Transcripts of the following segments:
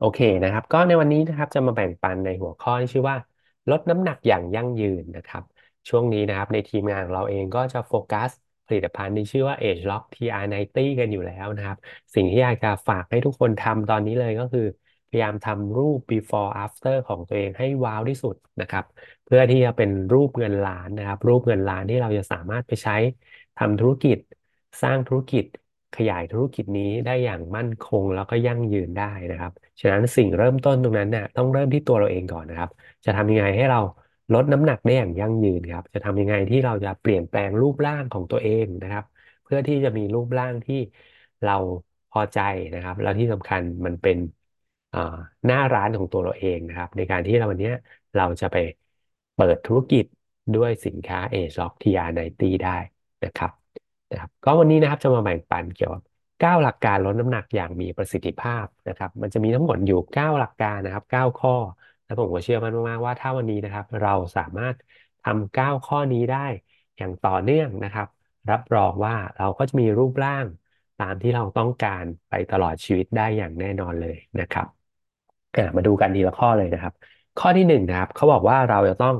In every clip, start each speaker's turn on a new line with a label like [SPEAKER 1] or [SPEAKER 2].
[SPEAKER 1] โอเคนะครับ ก็ในวันนี้นะครับจะมาแบ่งปันในหัวข้อที่ชื่อว่า ลดน้ำหนักอย่างยั่งยืนนะครับ ช่วงนี้นะครับในทีมงานของเราเองก็จะโฟกัสผลิตภัณฑ์ที่ชื่อว่า AgeLock TR90 กันอยู่แล้วนะครับ สิ่งที่อยากจะฝากให้ทุกคนทำตอนนี้เลยก็คือ พยายามทำรูป before after ของตัวเองให้ว้าวที่สุดนะครับ เพื่อที่จะเป็นรูปเงินล้านนะครับ รูปเงินล้านที่เราจะสามารถไปใช้ทำธุรกิจ สร้างธุรกิจ ขยายธุรกิจนี้ได้อย่างมั่นคงแล้วก็ยั่งยืนได้นะครับ ฉะนั้นสิ่งเริ่มต้นตรงนั้นเนี่ยต้องเริ่มที่ตัวเราเองก่อนนะครับ จะทำยังไงให้เราลดน้ำหนักได้อย่างยั่งยืนครับ จะทำยังไงที่เราจะเปลี่ยนแปลงรูปร่างของตัวเองนะครับ เพื่อที่จะมีรูปร่างที่เราพอใจนะครับ แล้วที่สำคัญมันเป็นหน้าร้านของตัวเราเองนะครับ ในการที่เราวันนี้เราจะไปเปิดธุรกิจด้วยสินค้า ASOC TR90 ได้นะครับ นะครับก็วันนี้นะครับจะมาแบ่งปันเกี่ยวกับ9หลักการลดน้ำหนักอย่างมีประสิทธิภาพนะครับ มันจะมีทั้งหมดอยู่ 9 หลักการนะครับ 9 ข้อ และผมก็เชื่อมั่นมากๆว่าถ้าวันนี้นะครับ เราสามารถทำ9ข้อนี้ได้อย่างต่อเนื่องนะครับ รับรองว่าเราก็จะมีรูปร่างตามที่เราต้องการไปตลอดชีวิตได้อย่างแน่นอนเลยนะครับมาดูกันทีละข้อเลยนะครับ ข้อที่หนึ่งนะครับเขาบอกว่าเราจะต้อง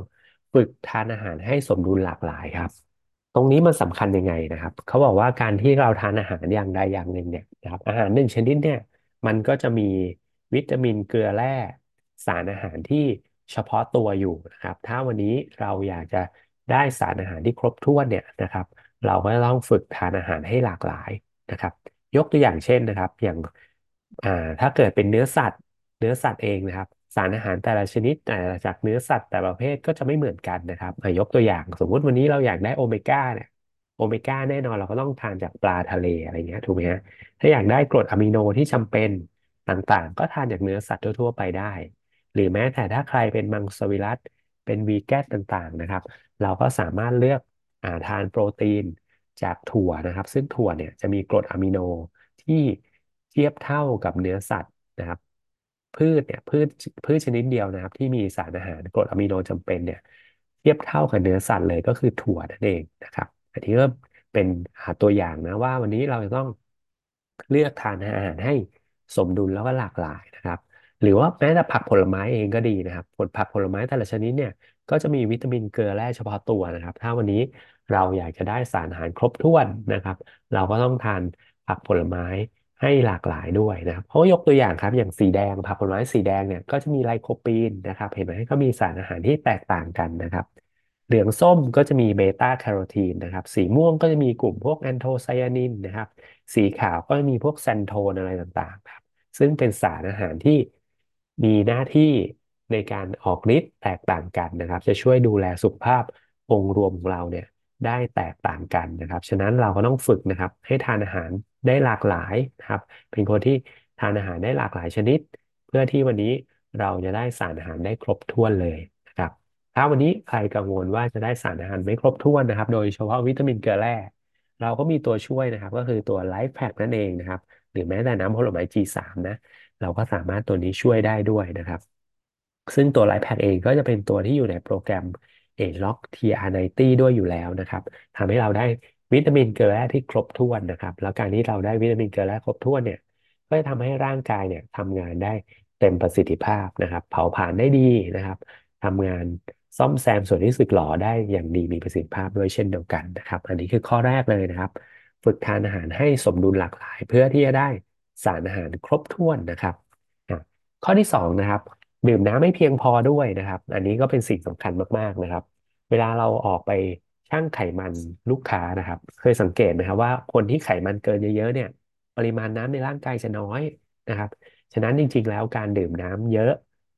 [SPEAKER 1] ฝึกทานอาหารให้สมดุลหลากหลายครับ ตรงนี้มันสำคัญยังไงนะครับ เขาบอกว่าการที่เราทานอาหารอย่างใดอย่างหนึ่งเนี่ยนะครับอาหารหนึ่งชนิดเนี่ย มันก็จะมีวิตามินเกลือแร่สารอาหารที่เฉพาะตัวอยู่นะครับ ถ้าวันนี้เราอยากจะได้สารอาหารที่ครบถ้วนเนี่ยนะครับ เราก็ต้องฝึกทานอาหารให้หลากหลายนะครับ ยกตัวอย่างเช่นนะครับ อย่างอ่าถ้าเกิดเป็นเนื้อสัตว์ เนื้อสัตว์เองนะครับ สารอาหารแต่ละชนิดแต่ละจากเนื้อสัตว์แต่ละประเภทก็จะไม่เหมือนกันนะครับยกตัวอย่างสมมุติวันนี้เราอยากได้โอเมก้าเนี่ยโอเมก้าแน่นอนเราก็ต้องทานจากปลาทะเลอะไรเงี้ยถูกไหมฮะถ้าอยากได้กรดอะมิโนที่จำเป็นต่างๆ ก็ทานจากเนื้อสัตว์ทั่ว ๆ ไปได้ หรือแม้แต่ถ้าใครเป็นมังสวิรัติเป็นวีแกนต่างๆนะครับ เราก็สามารถเลือกอาทานโปรตีนจากถั่วนะครับ ซึ่งถั่วเนี่ยจะมีกรดอะมิโนที่เทียบเท่ากับเนื้อสัตว์นะครับ พืชเนี่ยพืชพืชชนิดเดียวนะครับ ที่มีสารอาหารกรดอะมิโนจำเป็นเนี่ย เทียบเท่ากับเนื้อสัตว์เลยก็คือถั่วนั่นเองนะครับอันนี้ก็เป็นหาตัวอย่างนะว่าวันนี้เราจะต้องเลือกทานอาหารให้สมดุลแล้วก็หลากหลายนะครับ หรือว่าแม้แต่ผักผลไม้เองก็ดีนะครับ ผลผักผลไม้แต่ละชนิดเนี่ย ก็จะมีวิตามินเกลือแร่เฉพาะตัวนะครับ ถ้าวันนี้เราอยากจะได้สารอาหารครบถ้วนนะครับ เราก็ต้องทานผักผลไม้ ให้หลากหลายด้วยนะครับเพราะยกตัวอย่างครับอย่างสีแดงผักผลไม้สีแดงเนี่ยก็จะมีไลโคปีนนะครับ เห็นไหมก็มีสารอาหารที่แตกต่างกันนะครับ เหลืองส้มก็จะมีเบต้าแคโรทีนนะครับ สีม่วงก็จะมีกลุ่มพวกแอนโทไซยานินนะครับ สีขาวก็จะมีพวกแซนโทนอะไรต่างๆครับ ซึ่งเป็นสารอาหารที่มีหน้าที่ในการออกฤทธิ์แตกต่างกันนะครับ จะช่วยดูแลสุขภาพองค์รวมของเราเนี่ยได้แตกต่างกันนะครับ ฉะนั้นเราก็ต้องฝึกนะครับ ให้ทานอาหาร ได้หลากหลายนะครับ เป็นคนที่ทานอาหารได้หลากหลายชนิด เพื่อที่วันนี้เราจะได้สารอาหารได้ครบถ้วนเลยนะครับ ถ้าวันนี้ใครกังวลว่าจะได้สารอาหารไม่ครบถ้วนนะครับ โดยเฉพาะวิตามินเกลือแร่เราก็มีตัวช่วยนะครับ ก็คือตัว Life Pack นั่นเองนะครับ หรือแม้แต่น้ำผลไม้ G3 นะ เราก็สามารถตัวนี้ช่วยได้ด้วยนะครับ ซึ่งตัว Life Pack เองก็จะเป็นตัวที่อยู่ในโปรแกรม AgeLock TR90 ด้วยอยู่แล้วนะครับทำให้เราได้ วิตามินเกลือแร่ที่ครบถ้วนนะครับ แล้วการที่เราได้วิตามินเกลือแร่ครบถ้วนเนี่ยก็จะทำให้ร่างกายเนี่ยทำงานได้เต็มประสิทธิภาพนะครับ เผาผลาญได้ดีนะครับทำงานซ่อมแซมส่วนที่สึกหรอได้อย่างดีมีประสิทธิภาพด้วยเช่นเดียวกันนะครับ อันนี้คือข้อแรกเลยนะครับ ฝึกทานอาหารให้สมดุลหลากหลาย เพื่อที่จะได้สารอาหารครบถ้วนนะครับ ข้อที่สองนะครับดื่มน้ำไม่เพียงพอด้วยนะครับ อันนี้ก็เป็นสิ่งสำคัญมากๆนะครับ เวลาเราออกไป ชั่งไขมันลูกค้านะครับ เคยสังเกตไหมครับว่าคนที่ไขมันเกินเยอะๆเนี่ย ปริมาณน้ำในร่างกายจะน้อยนะครับ ฉะนั้นจริงๆแล้วการดื่มน้ำเยอะ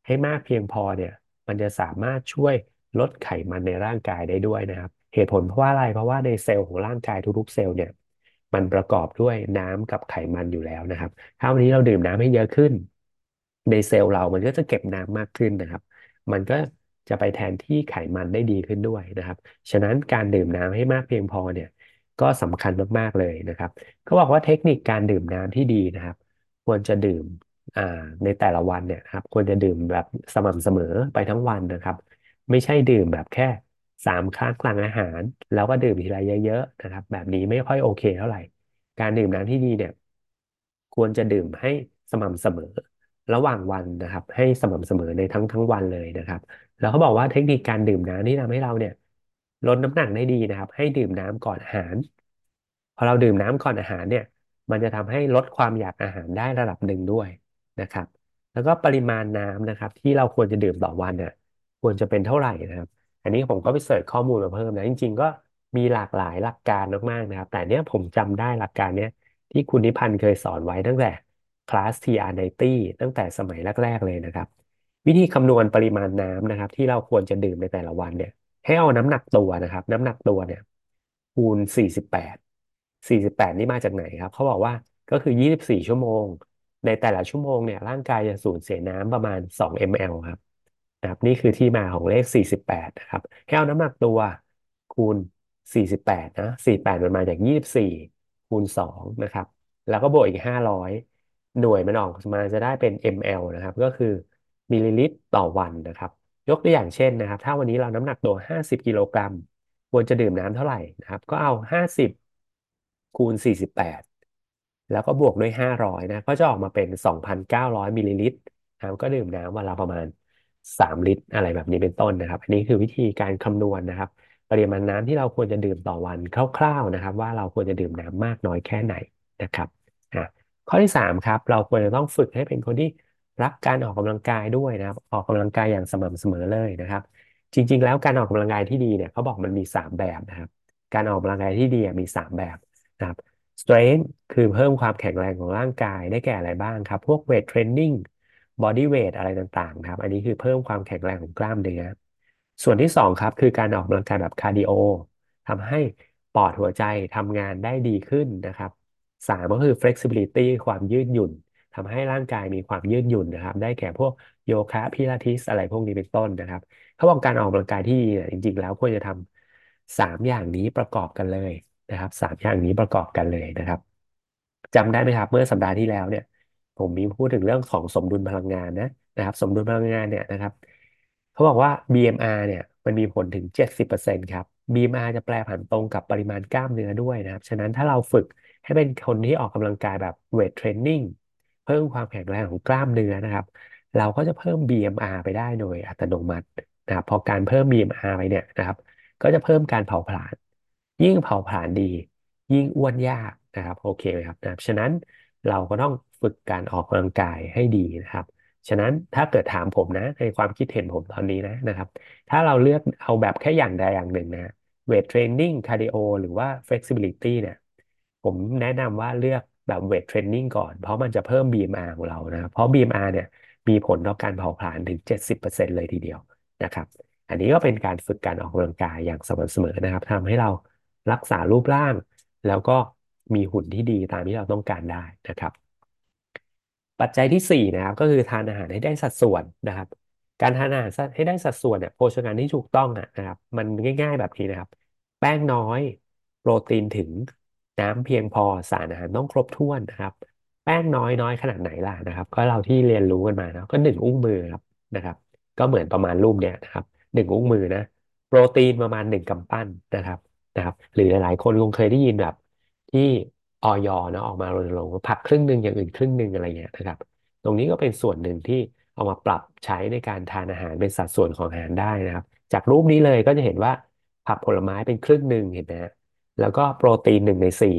[SPEAKER 1] ให้มากเพียงพอเนี่ย มันจะสามารถช่วยลดไขมันในร่างกายได้ด้วยนะครับ เหตุผลเพราะว่าอะไรเพราะว่าในเซลล์ของร่างกายทุกๆเซลล์เนี่ย มันประกอบด้วยน้ำกับไขมันอยู่แล้วนะครับ ถ้าวันนี้เราดื่มน้ำให้เยอะขึ้น ในเซลล์เรามันก็จะเก็บน้ำมากขึ้นนะครับ มันก็ จะไปแทนที่ไขมันได้ดีขึ้นด้วยนะครับ ฉะนั้นการดื่มน้ำให้มากเพียงพอเนี่ยก็สำคัญมากๆเลยนะครับเขาบอกว่าเทคนิคการดื่มน้ำที่ดีนะครับ ควรจะดื่มอ่าในแต่ละวันเนี่ยครับควรจะดื่มแบบสม่ำเสมอไปทั้งวันนะครับ ไม่ใช่ดื่มแบบแค่สามครั้งหลังอาหาร แล้วก็ดื่มทีไรเยอะๆนะครับ แบบนี้ไม่ค่อยโอเคเท่าไหร่ การดื่มน้ำที่ดีเนี่ย ควรจะดื่มให้สม่ำเสมอ ระหว่างวันนะครับ ให้สม่ำเสมอในทั้งทั้งวันเลยนะครับ แล้วเขาบอกว่าเทคนิคการดื่มน้ำที่ทำให้เราเนี่ยลดน้ำหนักได้ดีนะครับ ให้ดื่มน้ำก่อนอาหาร พอเราดื่มน้ำก่อนอาหารเนี่ย มันจะทำให้ลดความอยากอาหารได้ระดับหนึ่งด้วยนะครับ แล้วก็ปริมาณน้ำนะครับ ที่เราควรจะดื่มต่อวันเนี่ยควรจะเป็นเท่าไหร่นะครับ อันนี้ผมก็ไปเสิร์ชข้อมูลมาเพิ่มนะจริง ๆ ก็มีหลากหลายหลักการมากๆนะครับ แต่เนี้ยผมจำได้หลักการเนี้ยที่คุณนิพันธ์เคยสอนไว้ตั้งแต่ คลาส TR90 ตั้งแต่สมัยแรก ๆ เลยนะครับ วิธีคำนวณปริมาณน้ำนะครับ ที่เราควรจะดื่มในแต่ละวันเนี่ย ให้เอาน้ำหนักตัวนะครับ น้ำหนักตัวเนี่ยคูณ 48 48 นี่มาจากไหนครับ เขาบอกว่าก็คือ 24 ชั่วโมง ในแต่ละชั่วโมงเนี่ยร่างกายจะสูญเสียน้ำประมาณ 2 ml ครับนะครับนี่คือที่มาของเลข 48 นะครับให้เอาน้ำหนักตัวคูณ 48 นะ 48 มันมาจาก 24 คูณ 2 นะครับ แล้วก็บวกอีก 500 หน่วยมันออกมาจะได้เป็น ml นะครับ ก็คือมิลลิลิตรต่อวันนะครับ ยกตัวอย่างเช่นนะครับ ถ้าวันนี้เราน้ำหนักตัว 50 กิโลกรัมควรจะดื่มน้ำเท่าไหร่นะครับ ก็เอา 50 คูณ 48 แล้วก็บวกด้วย 500 นะ ก็จะออกมาเป็น 2,900 มิลลิลิตรนะครับก็ดื่มน้ำวันละประมาณ 3 ลิตร อะไรแบบนี้เป็นต้นนะครับ อันนี้คือวิธีการคำนวณนะครับ ปริมาณน้ำที่เราควรจะดื่มต่อวันคร่าว ๆนะครับ ว่าเราควรจะดื่มน้ำมากน้อยแค่ไหนนะครับอะ ข้อที่สามครับ เราควรจะต้องฝึกให้เป็นคนที่รักการออกกำลังกายด้วยนะครับ ออกกำลังกายอย่างสม่ำเสมอเลยนะครับ จริง ๆ แล้วการออกกำลังกายที่ดีเนี่ยเขาบอกมันมีสามแบบนะครับ การออกกำลังกายที่ดีมีสามแบบนะครับ strength คือเพิ่มความแข็งแรงของร่างกายได้แก่อะไรบ้างครับ พวก weight training body weight อะไรต่างๆนะครับ อันนี้คือเพิ่มความแข็งแรงของกล้ามเนื้อส่วนที่สองครับคือการออกกำลังกายแบบ cardio ทำให้ปอดหัวใจทำงานได้ดีขึ้นนะครับ สามก็คือ flexibility ความยืดหยุ่นทำให้ร่างกายมีความยืดหยุ่นนะครับ ได้แก่พวกโยคะพิลาทิสอะไรพวกนี้เป็นต้นนะครับเขาบอกการออกกำลังกายที่ดีเนี่ยจริง ๆ แล้วควรจะทำสามอย่างนี้ประกอบกันเลยนะครับสามอย่างนี้ประกอบกันเลยนะครับจำได้ไหมครับ เมื่อสัปดาห์ที่แล้วเนี่ย ผมมีพูดถึงเรื่องของสมดุลพลังงานนะนะครับ สมดุลพลังงานเนี่ยนะครับเขาบอกว่า BMR เนี่ยมันมีผลถึง 70%ครับ BMR จะแปรผันตรงกับปริมาณกล้ามเนื้อด้วยนะครับ ฉะนั้นถ้าเราฝึก ให้เป็นคนที่ออกกำลังกายแบบเวทเทรนนิ่งเพิ่มความแข็งแรงของกล้ามเนื้อนะครับ เราก็จะเพิ่ม BMR ไปได้โดยอัตโนมัตินะครับพอการเพิ่ม BMR ไปเนี่ยนะครับ ก็จะเพิ่มการเผาผลาญยิ่งเผาผลาญดี ยิ่งอ้วนยากนะครับโอเคไหมครับนะครับฉะนั้นเราก็ต้องฝึกการออกกำลังกายให้ดีนะครับฉะนั้นถ้าเกิดถามผมนะในความคิดเห็นผมตอนนี้นะนะครับ ถ้าเราเลือกเอาแบบแค่อย่างใดอย่างหนึ่งนะ weight training cardio หรือว่า flexibility เนี่ย ผมแนะนำว่าเลือกแบบเวทเทรนนิ่งก่อน เพราะมันจะเพิ่ม BMR ของเรานะ เพราะ BMR เนี่ยมีผลต่อการเผาผลาญถึง 70%เลยทีเดียวนะครับ อันนี้ก็เป็นการฝึกการออกกำลังกายอย่างสม่ำเสมอนะครับทำให้เรารักษารูปร่าง แล้วก็มีหุ่นที่ดีตามที่เราต้องการได้นะครับ ปัจจัยที่สี่นะครับก็คือทานอาหารให้ได้สัดส่วนนะครับ การทานอาหารให้ได้สัดส่วนเนี่ยโภชนาการที่ถูกต้องอะนะครับ มันง่าย ๆ แบบนี้นะครับ แป้งน้อย โปรตีนถึง น้ำเพียงพอสารอาหารต้องครบถ้วนนะครับ แป้งน้อยน้อยขนาดไหนล่ะนะครับ ก็เราที่เรียนรู้กันมานะก็หนึ่งอุ้งมือครับนะครับ ก็เหมือนประมาณรูปเนี้ยนะครับหนึ่งอุ้งมือนะโปรตีนประมาณหนึ่งกำปั้นนะครับนะครับ หรือหลายๆ คนคงเคยได้ยินแบบ ที่ออยนะออกมารณรงค์ว่าผักครึ่งหนึ่งอย่างอื่นครึ่งหนึ่งอะไรเงี้ยนะครับ ตรงนี้ก็เป็นส่วนหนึ่งที่เอามาปรับใช้ในการทานอาหารเป็นสัดส่วนของอาหารได้นะครับ จากรูปนี้เลยก็จะเห็นว่าผักผลไม้เป็นครึ่งหนึ่งเห็นไหมฮะ แล้วก็โปรตีนหนึ่งในสี่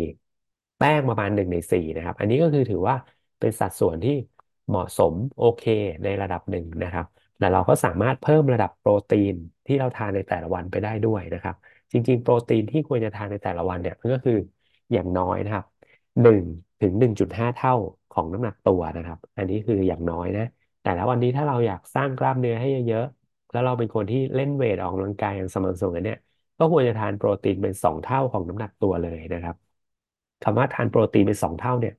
[SPEAKER 1] แป้งประมาณหนึ่งในสี่นะครับ อันนี้ก็คือถือว่าเป็นสัดส่วนที่เหมาะสมโอเคในระดับหนึ่งนะครับและเราก็สามารถเพิ่มระดับโปรตีนที่เราทานในแต่ละวันไปได้ด้วยนะครับ จริง ๆ โปรตีนที่ควรจะทานในแต่ละวันเนี่ยก็คืออย่างน้อยนะครับหนึ่งถึงหนึ่งจุดห้าเท่าของน้ำหนักตัวนะครับ อันนี้คืออย่างน้อยนะ แต่แล้ววันนี้ถ้าเราอยากสร้างกล้ามเนื้อให้เยอะๆแล้วเราเป็นคนที่เล่นเวทออกกำลังกายอย่างสม่ำเสมอเนี่ย ก็ควรจะทานโปรตีนเป็นสองเท่าของน้ำหนักตัวเลยนะครับคำว่าทานโปรตีนเป็นสองเท่าเนี่ย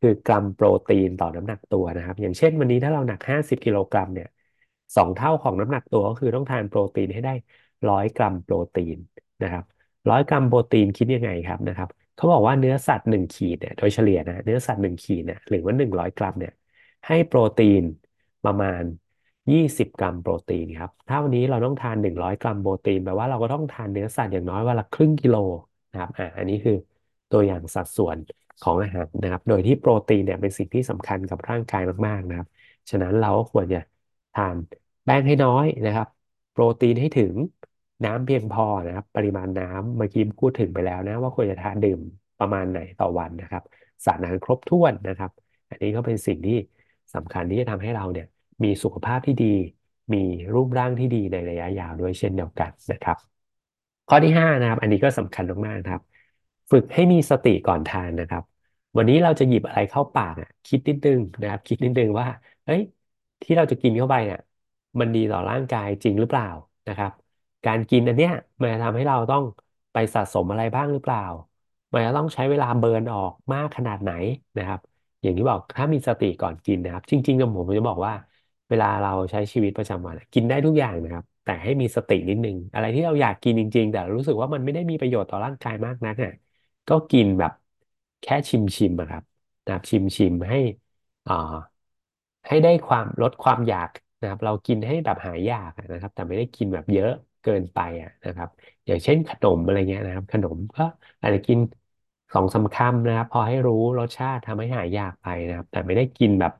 [SPEAKER 1] คือกรัมโปรตีนต่อน้ำหนักตัวนะครับ อย่างเช่นวันนี้ถ้าเราหนักห้าสิบกิโลกรัมเนี่ยสองเท่าของน้ำหนักตัวก็คือต้องทานโปรตีนให้ได้ร้อยกรัมโปรตีนนะครับร้อยกรัมโปรตีนคิดยังไงครับนะครับเขาบอกว่าเนื้อสัตว์หนึ่งขีดเนี่ยโดยเฉลี่ยนะเนื้อสัตว์หนึ่งขีดเนี่ยหรือว่าหนึ่งร้อยกรัมเนี่ยให้โปรตีนประมาณ ยี่สิบกรัมโปรตีนครับ ถ้าวันนี้เราต้องทานหนึ่งร้อยกรัมโปรตีนแปลว่าเราก็ต้องทานเนื้อสัตว์อย่างน้อยวันละครึ่งกิโลนะครับ อ่า อันนี้คือตัวอย่างสัดส่วนของอาหารนะครับ โดยที่โปรตีนเนี่ยเป็นสิ่งที่สำคัญกับร่างกายมากๆนะครับ ฉะนั้นเราก็ควรจะทานแป้งให้น้อยนะครับ โปรตีนให้ถึงน้ำเพียงพอนะครับ ปริมาณน้ำเมื่อกี้พูดถึงไปแล้วนะ ว่าควรจะทานดื่มประมาณไหนต่อวันนะครับ สารอาหารครบถ้วนนะครับ อันนี้ก็เป็นสิ่งที่สำคัญที่จะทำให้เราเนี่ย มีสุขภาพที่ดี มีรูปร่างที่ดีในระยะยาวด้วยเช่นเดียวกันนะครับ ข้อที่ห้านะครับ อันนี้ก็สำคัญมากๆครับ ฝึกให้มีสติก่อนทานนะครับ วันนี้เราจะหยิบอะไรเข้าปากอะคิดนิดนึงนะครับ คิดนิดนึงว่าเฮ้ยที่เราจะกินเข้าไปเนี่ยมันดีต่อร่างกายจริงหรือเปล่านะครับ การกินอันเนี้ยมันจะทำให้เราต้องไปสะสมอะไรบ้างหรือเปล่า มันจะต้องใช้เวลาเบิร์นออกมากขนาดไหนนะครับ อย่างที่บอกถ้ามีสติก่อนกินนะครับ จริงๆผมจะบอกว่า เวลาเราใช้ชีวิตประจำวันอะกินได้ทุกอย่างนะครับ แต่ให้มีสตินิดนึง อะไรที่เราอยากกินจริง ๆ แต่รู้สึกว่ามันไม่ได้มีประโยชน์ต่อร่างกายมากนักอะก็กินแบบแค่ชิมชิมอะครับนะครับชิมชิมให้อ่าให้ได้ความลดความอยากนะครับ เรากินให้แบบหายอยากอะนะครับ แต่ไม่ได้กินแบบเยอะเกินไปอะนะครับ อย่างเช่นขนมอะไรเงี้ยนะครับ ขนมก็อาจจะกินสองสามคำนะครับ พอให้รู้รสชาติทำให้หายอยากไปนะครับ แต่ไม่ได้กินแบบ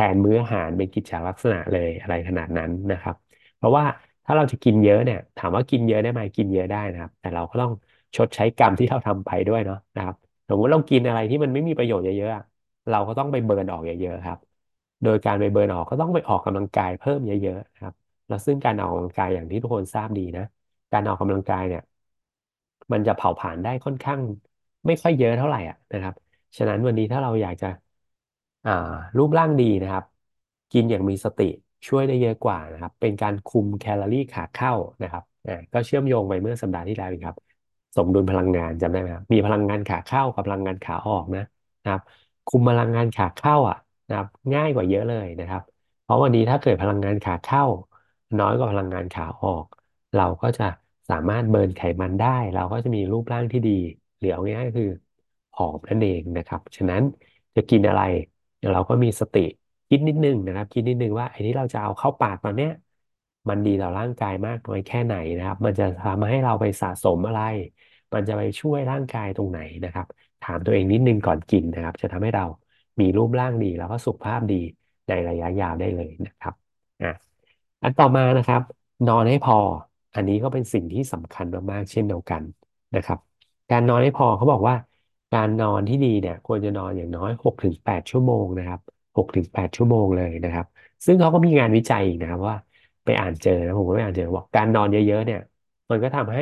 [SPEAKER 1] ทนมื้ออาหารเป็นกิจลักษณะเลยอะไรขนาดนั้นนะครับ เพราะว่าถ้าเราจะกินเยอะเนี่ย ถามว่ากินเยอะได้ไหมกินเยอะได้นะครับ แต่เราก็ต้องชดใช้กรรมที่เราทำไปด้วยเนาะนะครับสมมติเรากินอะไรที่มันไม่มีประโยชน์เยอะๆเราก็ต้องไปเบิร์นออกเยอะๆครับ โดยการไปเบิร์นออกก็ต้องไปออกกำลังกายเพิ่มเยอะๆนะครับ แล้วซึ่งการออกกำลังกายอย่างที่ทุกคนทราบดีนะ การออกกำลังกายเนี่ย มันจะเผาผลาญได้ค่อนข้าง ไม่ค่อยเยอะเท่าไหร่อะนะครับ ฉะนั้นวันนี้ถ้าเราอยากจะ อ่ารูปร่างดีนะครับ กินอย่างมีสติช่วยได้เยอะกว่านะครับ เป็นการคุมแคลอรี่ขาเข้านะครับอ่าก็เชื่อมโยงไปเมื่อสัปดาห์ที่แล้วอีกครับ สมดุลพลังงานจำได้ไหมครับมีพลังงานขาเข้ากับพลังงานขาออกนะนะครับ คุมพลังงานขาเข้าอะนะครับ ง่ายกว่าเยอะเลยนะครับ เพราะวันนี้ถ้าเกิดพลังงานขาเข้า น้อยกว่าพลังงานขาออก เราก็จะสามารถเบิร์นไขมันได้ เราก็จะมีรูปร่างที่ดีหรือเอาง่ายๆก็คือผอมนั่นเองนะครับ ฉะนั้นจะกินอะไร เดี๋ยวเราก็มีสติคิดนิดนึงนะครับ คิดนิดนึงว่าไอ้ที่เราจะเอาเข้าปากตอนเนี้ยมันดีต่อร่างกายมากน้อยแค่ไหนนะครับ มันจะทำให้เราไปสะสมอะไร มันจะไปช่วยร่างกายตรงไหนนะครับ ถามตัวเองนิดนึงก่อนกินนะครับ จะทำให้เรามีรูปร่างดีแล้วก็สุขภาพดีในระยะยาวได้เลยนะครับอะอันต่อมานะครับ นอนให้พอ อันนี้ก็เป็นสิ่งที่สำคัญมากๆเช่นเดียวกันนะครับ การนอนให้พอเขาบอกว่า การนอนที่ดีเนี่ย ควรจะนอนอย่างน้อยหกถึงแปดชั่วโมงนะครับหกถึงแปดชั่วโมงเลยนะครับ ซึ่งเขาก็มีงานวิจัยอีกนะครับว่าไปอ่านเจอนะผมก็ไปอ่านเจอบอกการนอนเยอะๆเนี่ย มันก็ทำให้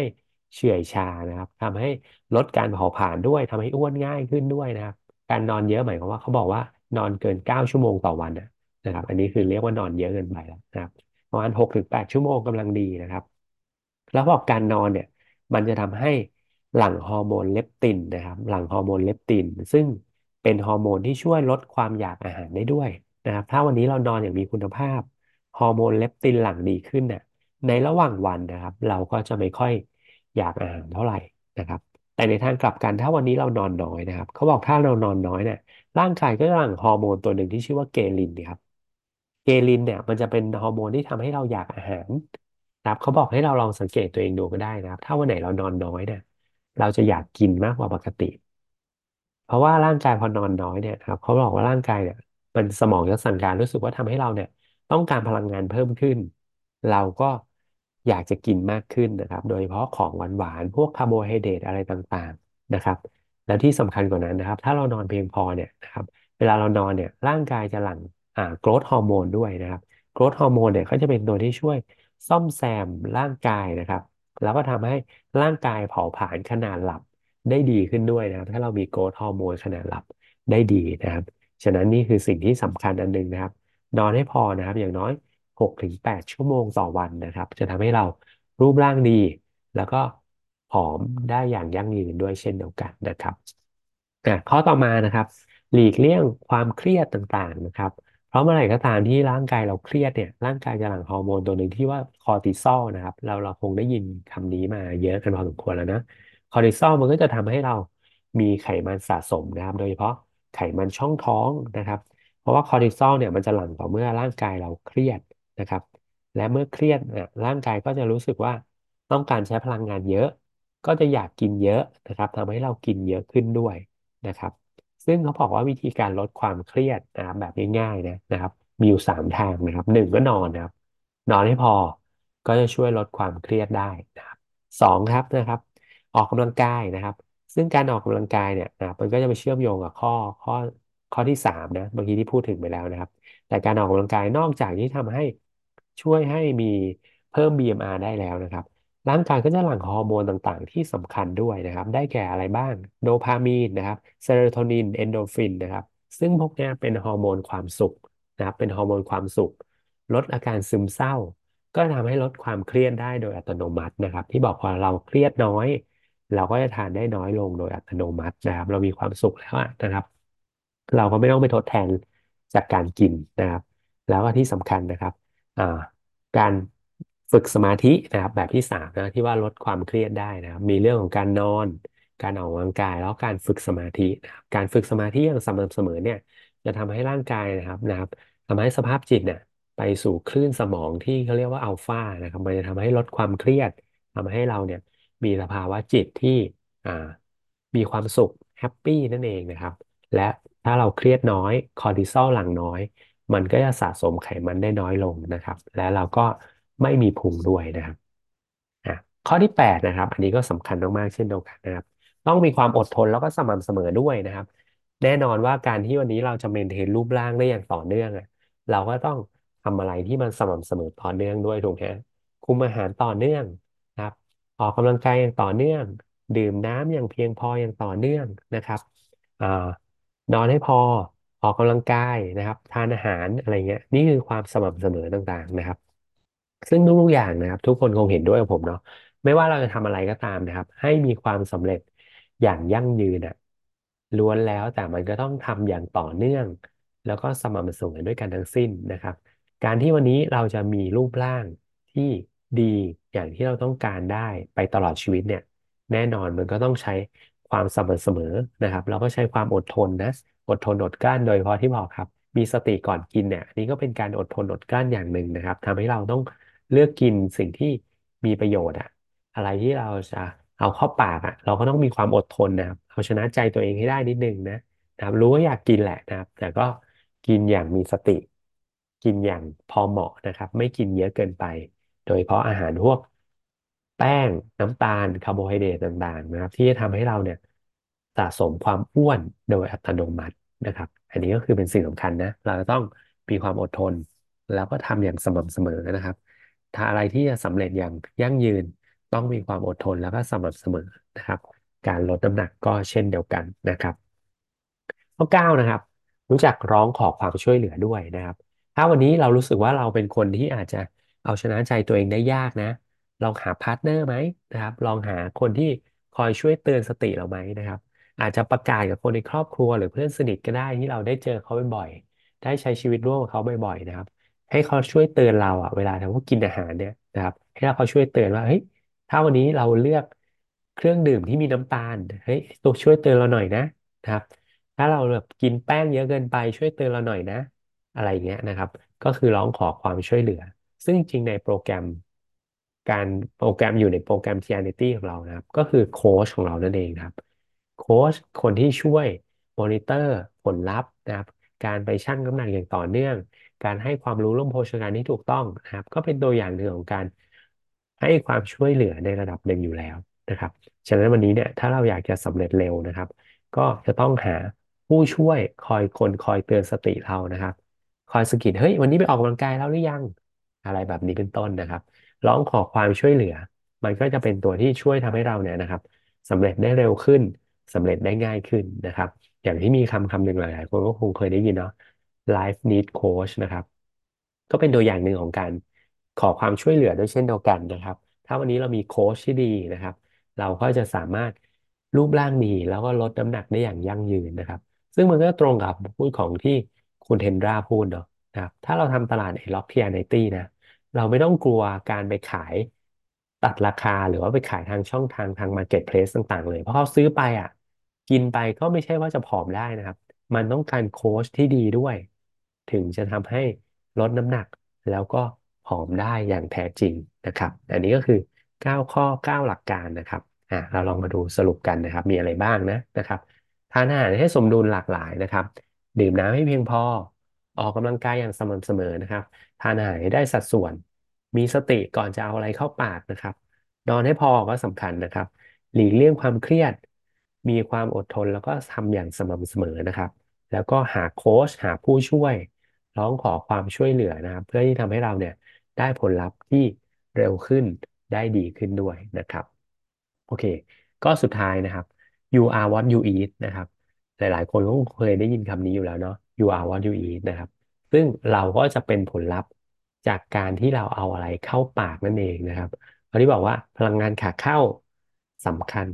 [SPEAKER 1] เฉื่อยชานะครับทำให้ลดการเผาผลาญด้วยทำให้อ้วนง่ายขึ้นด้วยนะครับ การนอนเยอะหมายความว่าเขาบอกว่านอนเกินเก้าชั่วโมงต่อวันนะครับ อันนี้คือเรียกว่านอนเยอะเกินไปแล้วนะครับประมาณหกถึงแปดชั่วโมงกำลังดีนะครับ แล้วบอกการนอนเนี่ย มันจะทำให้ หลั่งฮอร์โมนเลปตินนะครับ หลั่งฮอร์โมนเลปติน ซึ่งเป็นฮอร์โมนที่ช่วยลดความอยากอาหารได้ด้วยนะครับ ถ้าวันนี้เรานอนอย่างมีคุณภาพฮอร์โมนเลปตินหลั่งดีขึ้นเนี่ยในระหว่างวันนะครับ เราก็จะไม่ค่อยอยากอาหารเท่าไหร่นะครับ แต่ในทางกลับกันถ้าวันนี้เรานอนน้อยนะครับ เขาบอกถ้าเรานอนน้อยเนี่ยร่างกายก็จะหลั่งฮอร์โมนตัวหนึ่งที่ชื่อว่าเกลินนะครับเกลินเนี่ยมันจะเป็นฮอร์โมนที่ทำให้เราอยากอาหารครับเขาบอกให้เราลองสังเกตตัวเองดูก็ได้นะครับ ถ้าวันไหนเรานอนน้อยเนี่ย เราจะอยากกินมากกว่าปกติ เพราะว่าร่างกายพอนอนน้อยเนี่ยครับเขาบอกว่าร่างกายเนี่ย มันสมองจะสั่งการรู้สึกว่าทำให้เราเนี่ย ต้องการพลังงานเพิ่มขึ้น เราก็อยากจะกินมากขึ้นนะครับ โดยเฉพาะของหวานๆพวกคาร์โบไฮเดรตอะไรต่างๆนะครับ แล้วที่สำคัญกว่านั้นนะครับ ถ้าเรานอนเพียงพอเนี่ยนะครับ เวลาเรานอนเนี่ยร่างกายจะหลั่งอ่า growth hormone ด้วยนะครับ growth hormone เนี่ยเขาจะเป็นตัวที่ช่วยซ่อมแซมร่างกายนะครับ แล้วก็ทำให้ร่างกายเผาผลาญขนาดหลับได้ดีขึ้นด้วยนะครับ ถ้าเรามีโกรทฮอร์โมนขนาดหลับได้ดีนะครับ ฉะนั้นนี่คือสิ่งที่สำคัญอันหนึ่งนะครับ นอนให้พอนะครับ อย่างน้อยหกถึงแปดชั่วโมงต่อวันนะครับ จะทำให้เรารูปร่างดี แล้วก็ผอมได้อย่างยั่งยืนด้วยเช่นเดียวกันนะครับอะข้อต่อมานะครับ หลีกเลี่ยงความเครียดต่างๆนะครับ เพราะเมื่อไหร่ก็ตามที่ร่างกายเราเครียดเนี่ย ร่างกายจะหลั่งฮอร์โมนตัวหนึ่งที่ว่าคอร์ติซอลนะครับ เราเราคงได้ยินคำนี้มาเยอะกันพอสมควรแล้วนะ คอร์ติซอลมันก็จะทำให้เรามีไขมันสะสมนะครับ โดยเฉพาะไขมันช่องท้องนะครับ เพราะว่าคอร์ติซอลเนี่ยมันจะหลั่งต่อเมื่อร่างกายเราเครียดนะครับ และเมื่อเครียดเนี่ยร่างกายก็จะรู้สึกว่าต้องการใช้พลังงานเยอะ ก็จะอยากกินเยอะนะครับทำให้เรากินเยอะขึ้นด้วยนะครับ ซึ่งเขาบอกว่าวิธีการลดความเครียดนะครับแบบง่ายๆนะนะครับ มีอยู่สามทางนะครับหนึ่งก็นอนนะครับ นอนให้พอก็จะช่วยลดความเครียดได้นะครับสองครับนะครับ ออกกำลังกายนะครับ ซึ่งการออกกำลังกายเนี่ยนะครับมันก็จะไปเชื่อมโยงกับข้อข้อข้อที่สามนะเมื่อกี้ที่พูดถึงไปแล้วนะครับ แต่การออกกำลังกายนอกจากที่ทำให้ช่วยให้มีเพิ่ม BMR ได้แล้วนะครับ ร่างกายก็จะหลั่งฮอร์โมนต่างๆ ที่สำคัญด้วยนะครับ ได้แก่อะไรบ้าง โดพามีนนะครับเซโรโทนินเอนโดฟินนะครับ ซึ่งพวกนี้เป็นฮอร์โมนความสุขนะครับ เป็นฮอร์โมนความสุข ลดอาการซึมเศร้า ก็ทำให้ลดความเครียดได้โดยอัตโนมัตินะครับ ที่บอกพอเราเครียดน้อย เราก็จะทานได้น้อยลงโดยอัตโนมัตินะครับ เรามีความสุขแล้วนะครับ เราก็ไม่ต้องไปทดแทนจากการกินนะครับ แล้วก็ที่สำคัญนะครับการ ฝึกสมาธินะครับ แบบที่สามนะที่ว่าลดความเครียดได้นะครับ มีเรื่องของการนอน การออกกำลังกาย แล้วการฝึกสมาธินะครับการฝึกสมาธิอย่างสม่ำเสมอเนี่ย จะทำให้ร่างกายนะครับนะครับทำให้สภาพจิตเนี่ยไปสู่คลื่นสมองที่เขาเรียกว่าอัลฟานะครับ มันจะทำให้ลดความเครียดทำให้เราเนี่ยมีสภาวะจิตที่อ่ามีความสุขแฮปปี้นั่นเองนะครับ และถ้าเราเครียดน้อยคอร์ติซอลหลั่งน้อย มันก็จะสะสมไขมันได้น้อยลงนะครับ และเราก็ ไม่มีพุงด้วยนะครับข้อที่แปดนะครับ อันนี้ก็สำคัญมากๆเช่นเดียวกันนะครับ ต้องมีความอดทนแล้วก็สม่ำเสมอด้วยนะครับ แน่นอนว่าการที่วันนี้เราจะเมนเทนรูปร่างได้อย่างต่อเนื่องอะเราก็ต้องทำอะไรที่มันสม่ำเสมอต่อเนื่องด้วยถูกไหมคุมอาหารต่อเนื่องนะครับ ออกกำลังกายอย่างต่อเนื่อง ดื่มน้ำอย่างเพียงพออย่างต่อเนื่องนะครับอ่านอนให้พอออกกำลังกายนะครับ ทานอาหารอะไรเงี้ยนี่คือความสม่ำเสมอต่างๆนะครับ ซึ่งทุกๆอย่างนะครับ ทุกคนคงเห็นด้วยกับผมเนาะไม่ว่าเราจะทำอะไรก็ตามนะครับ ให้มีความสำเร็จอย่างยั่งยืนอะล้วนแล้วแต่มันก็ต้องทำอย่างต่อเนื่อง แล้วก็สม่ำเสมอด้วยกันทั้งสิ้นนะครับ การที่วันนี้เราจะมีรูปร่างที่ดีอย่างที่เราต้องการได้ไปตลอดชีวิตเนี่ย แน่นอนมันก็ต้องใช้ความสม่ำเสมอนะครับแล้วก็ใช้ความอดทนนะอดทนอดกลั้นโดยเฉพาะที่บอกครับ มีสติก่อนกินเนี่ยอันนี้ก็เป็นการอดทนอดกลั้นอย่างหนึ่งนะครับทำให้เราต้อง เลือกกินสิ่งที่มีประโยชน์อะอะไรที่เราจะเอาเข้าปากอะเราก็ต้องมีความอดทนนะครับเอาชนะใจตัวเองให้ได้นิดนึงนะนะครับรู้ว่าอยากกินแหละนะครับ แต่ก็กินอย่างมีสติ กินอย่างพอเหมาะนะครับ ไม่กินเยอะเกินไป โดยเฉพาะอาหารพวกแป้งน้ำตาลคาร์โบไฮเดรตต่างๆนะครับ ที่จะทำให้เราเนี่ยสะสมความอ้วนโดยอัตโนมัตินะครับ อันนี้ก็คือเป็นสิ่งสำคัญนะ เราจะต้องมีความอดทน แล้วก็ทำอย่างสม่ำเสมอนะครับ ถ้าอะไรที่จะสำเร็จอย่างยั่งยืนต้องมีความอดทนแล้วก็สม่ำเสมอนะครับ การลดน้ำหนักก็เช่นเดียวกันนะครับข้อเก้านะครับ รู้จักร้องขอความช่วยเหลือด้วยนะครับ ถ้าวันนี้เรารู้สึกว่าเราเป็นคนที่อาจจะเอาชนะใจตัวเองได้ยากนะ ลองหา partner ไหมนะครับ ลองหาคนที่คอยช่วยเตือนสติเราไหมนะครับ อาจจะประกาศกับคนในครอบครัวหรือเพื่อนสนิทก็ได้ที่เราได้เจอเขาบ่อยๆได้ใช้ชีวิตร่วมกับเขาบ่อยๆนะครับ ให้เขาช่วยเตือนเราอะเวลาเรากินอาหารเนี่ยนะครับ ให้เขาช่วยเตือนว่าเฮ้ยถ้าวันนี้เราเลือกเครื่องดื่มที่มีน้ำตาลเฮ้ยตัวช่วยเตือนเราหน่อยนะนะครับ ถ้าเราแบบกินแป้งเยอะเกินไปช่วยเตือนเราหน่อยนะ อะไรอย่างเงี้ยนะครับ ก็คือร้องขอความช่วยเหลือ ซึ่งจริงในโปรแกรม การโปรแกรมอยู่ในโปรแกรม Tianity ของเรานะครับ ก็คือโค้ชของเรานั่นเองครับโค้ชคนที่ช่วยมอนิเตอร์ผลลัพธ์นะครับ การไปชั่งน้ำหนักอย่างต่อเนื่อง การให้ความรู้เรื่องโภชนาการที่ถูกต้องนะครับ ก็เป็นตัวอย่างหนึ่งของการให้ความช่วยเหลือในระดับหนึ่งอยู่แล้วนะครับ ฉะนั้นวันนี้เนี่ยถ้าเราอยากจะสำเร็จเร็วนะครับ ก็จะต้องหาผู้ช่วยคอยคนคอยเตือนสติเรานะครับ คอยสะกิดเฮ้ยวันนี้ไปออกกำลังกายแล้วหรือยัง อะไรแบบนี้เป็นต้นนะครับ ร้องขอความช่วยเหลือ มันก็จะเป็นตัวที่ช่วยทำให้เราเนี่ยนะครับสำเร็จได้เร็วขึ้นสำเร็จได้ง่ายขึ้นนะครับ อย่างที่มีคำคำหนึ่งหลายๆคนก็คงเคยได้ยินเนาะ Life Need Coach นะครับ ก็เป็นตัวอย่างหนึ่งของการขอความช่วยเหลือด้วยเช่นเดียวกันนะครับ ถ้าวันนี้เรามีโค้ชที่ดีนะครับ เราก็จะสามารถรูปร่างดีแล้วก็ลดน้ำหนักได้อย่างยั่งยืนนะครับ ซึ่งมันก็ตรงกับพูดของที่คุณเทนดราพูดเนาะนะครับ ถ้าเราทำตลาดไอ้ล็อกเทียไนตี้นะ เราไม่ต้องกลัวการไปขายตัดราคาหรือว่าไปขายทางช่องทางทางมาร์เก็ตเพลสต่าง ๆ เลย เพราะเขาซื้อไปอะ กินไปก็ไม่ใช่ว่าจะผอมได้นะครับ มันต้องการโค้ชที่ดีด้วย ถึงจะทำให้ลดน้ำหนัก แล้วก็ผอมได้อย่างแท้จริงนะครับ อันนี้ก็คือ 9 ข้อ 9 หลักการนะครับอ่าเราลองมาดูสรุปกันนะครับ มีอะไรบ้างนะนะครับทานอาหารให้สมดุลหลากหลายนะครับ ดื่มน้ำให้เพียงพอออกกำลังกายอย่างสม่ำเสมอนะครับ ทานอาหารให้ได้สัดส่วน มีสติก่อนจะเอาอะไรเข้าปากนะครับ นอนให้พอก็สำคัญนะครับ หลีกเลี่ยงความเครียด มีความอดทนแล้วก็ทำอย่างสม่ำเสมอนะครับ แล้วก็หาโค้ชหาผู้ช่วย ร้องขอความช่วยเหลือนะครับ เพื่อที่ทำให้เราเนี่ยได้ผลลัพธ์ที่เร็วขึ้นได้ดีขึ้นด้วยนะครับโอเค ก็สุดท้ายนะครับ you are what you eat นะครับ หลาย ๆ คนก็เคยได้ยินคำนี้อยู่แล้วเนาะ you are what you eat นะครับ ซึ่งเราก็จะเป็นผลลัพธ์จากการที่เราเอาอะไรเข้าปากนั่นเองนะครับเราที่บอกว่าพลังงานขาเข้าสำคัญ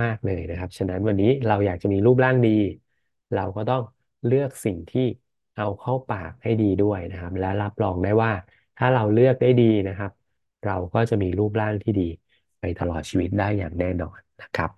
[SPEAKER 1] มาก ๆ เลยนะครับ ฉะนั้นวันนี้เราอยากจะมีรูปร่างดี เราก็ต้องเลือกสิ่งที่ เอาเข้าปากให้ดีด้วยนะครับ และรับรองได้ว่า ถ้าเราเลือกได้ดีนะครับ เราก็จะมีรูปร่างที่ดีไปตลอดชีวิตได้อย่างแน่นอนนะครับ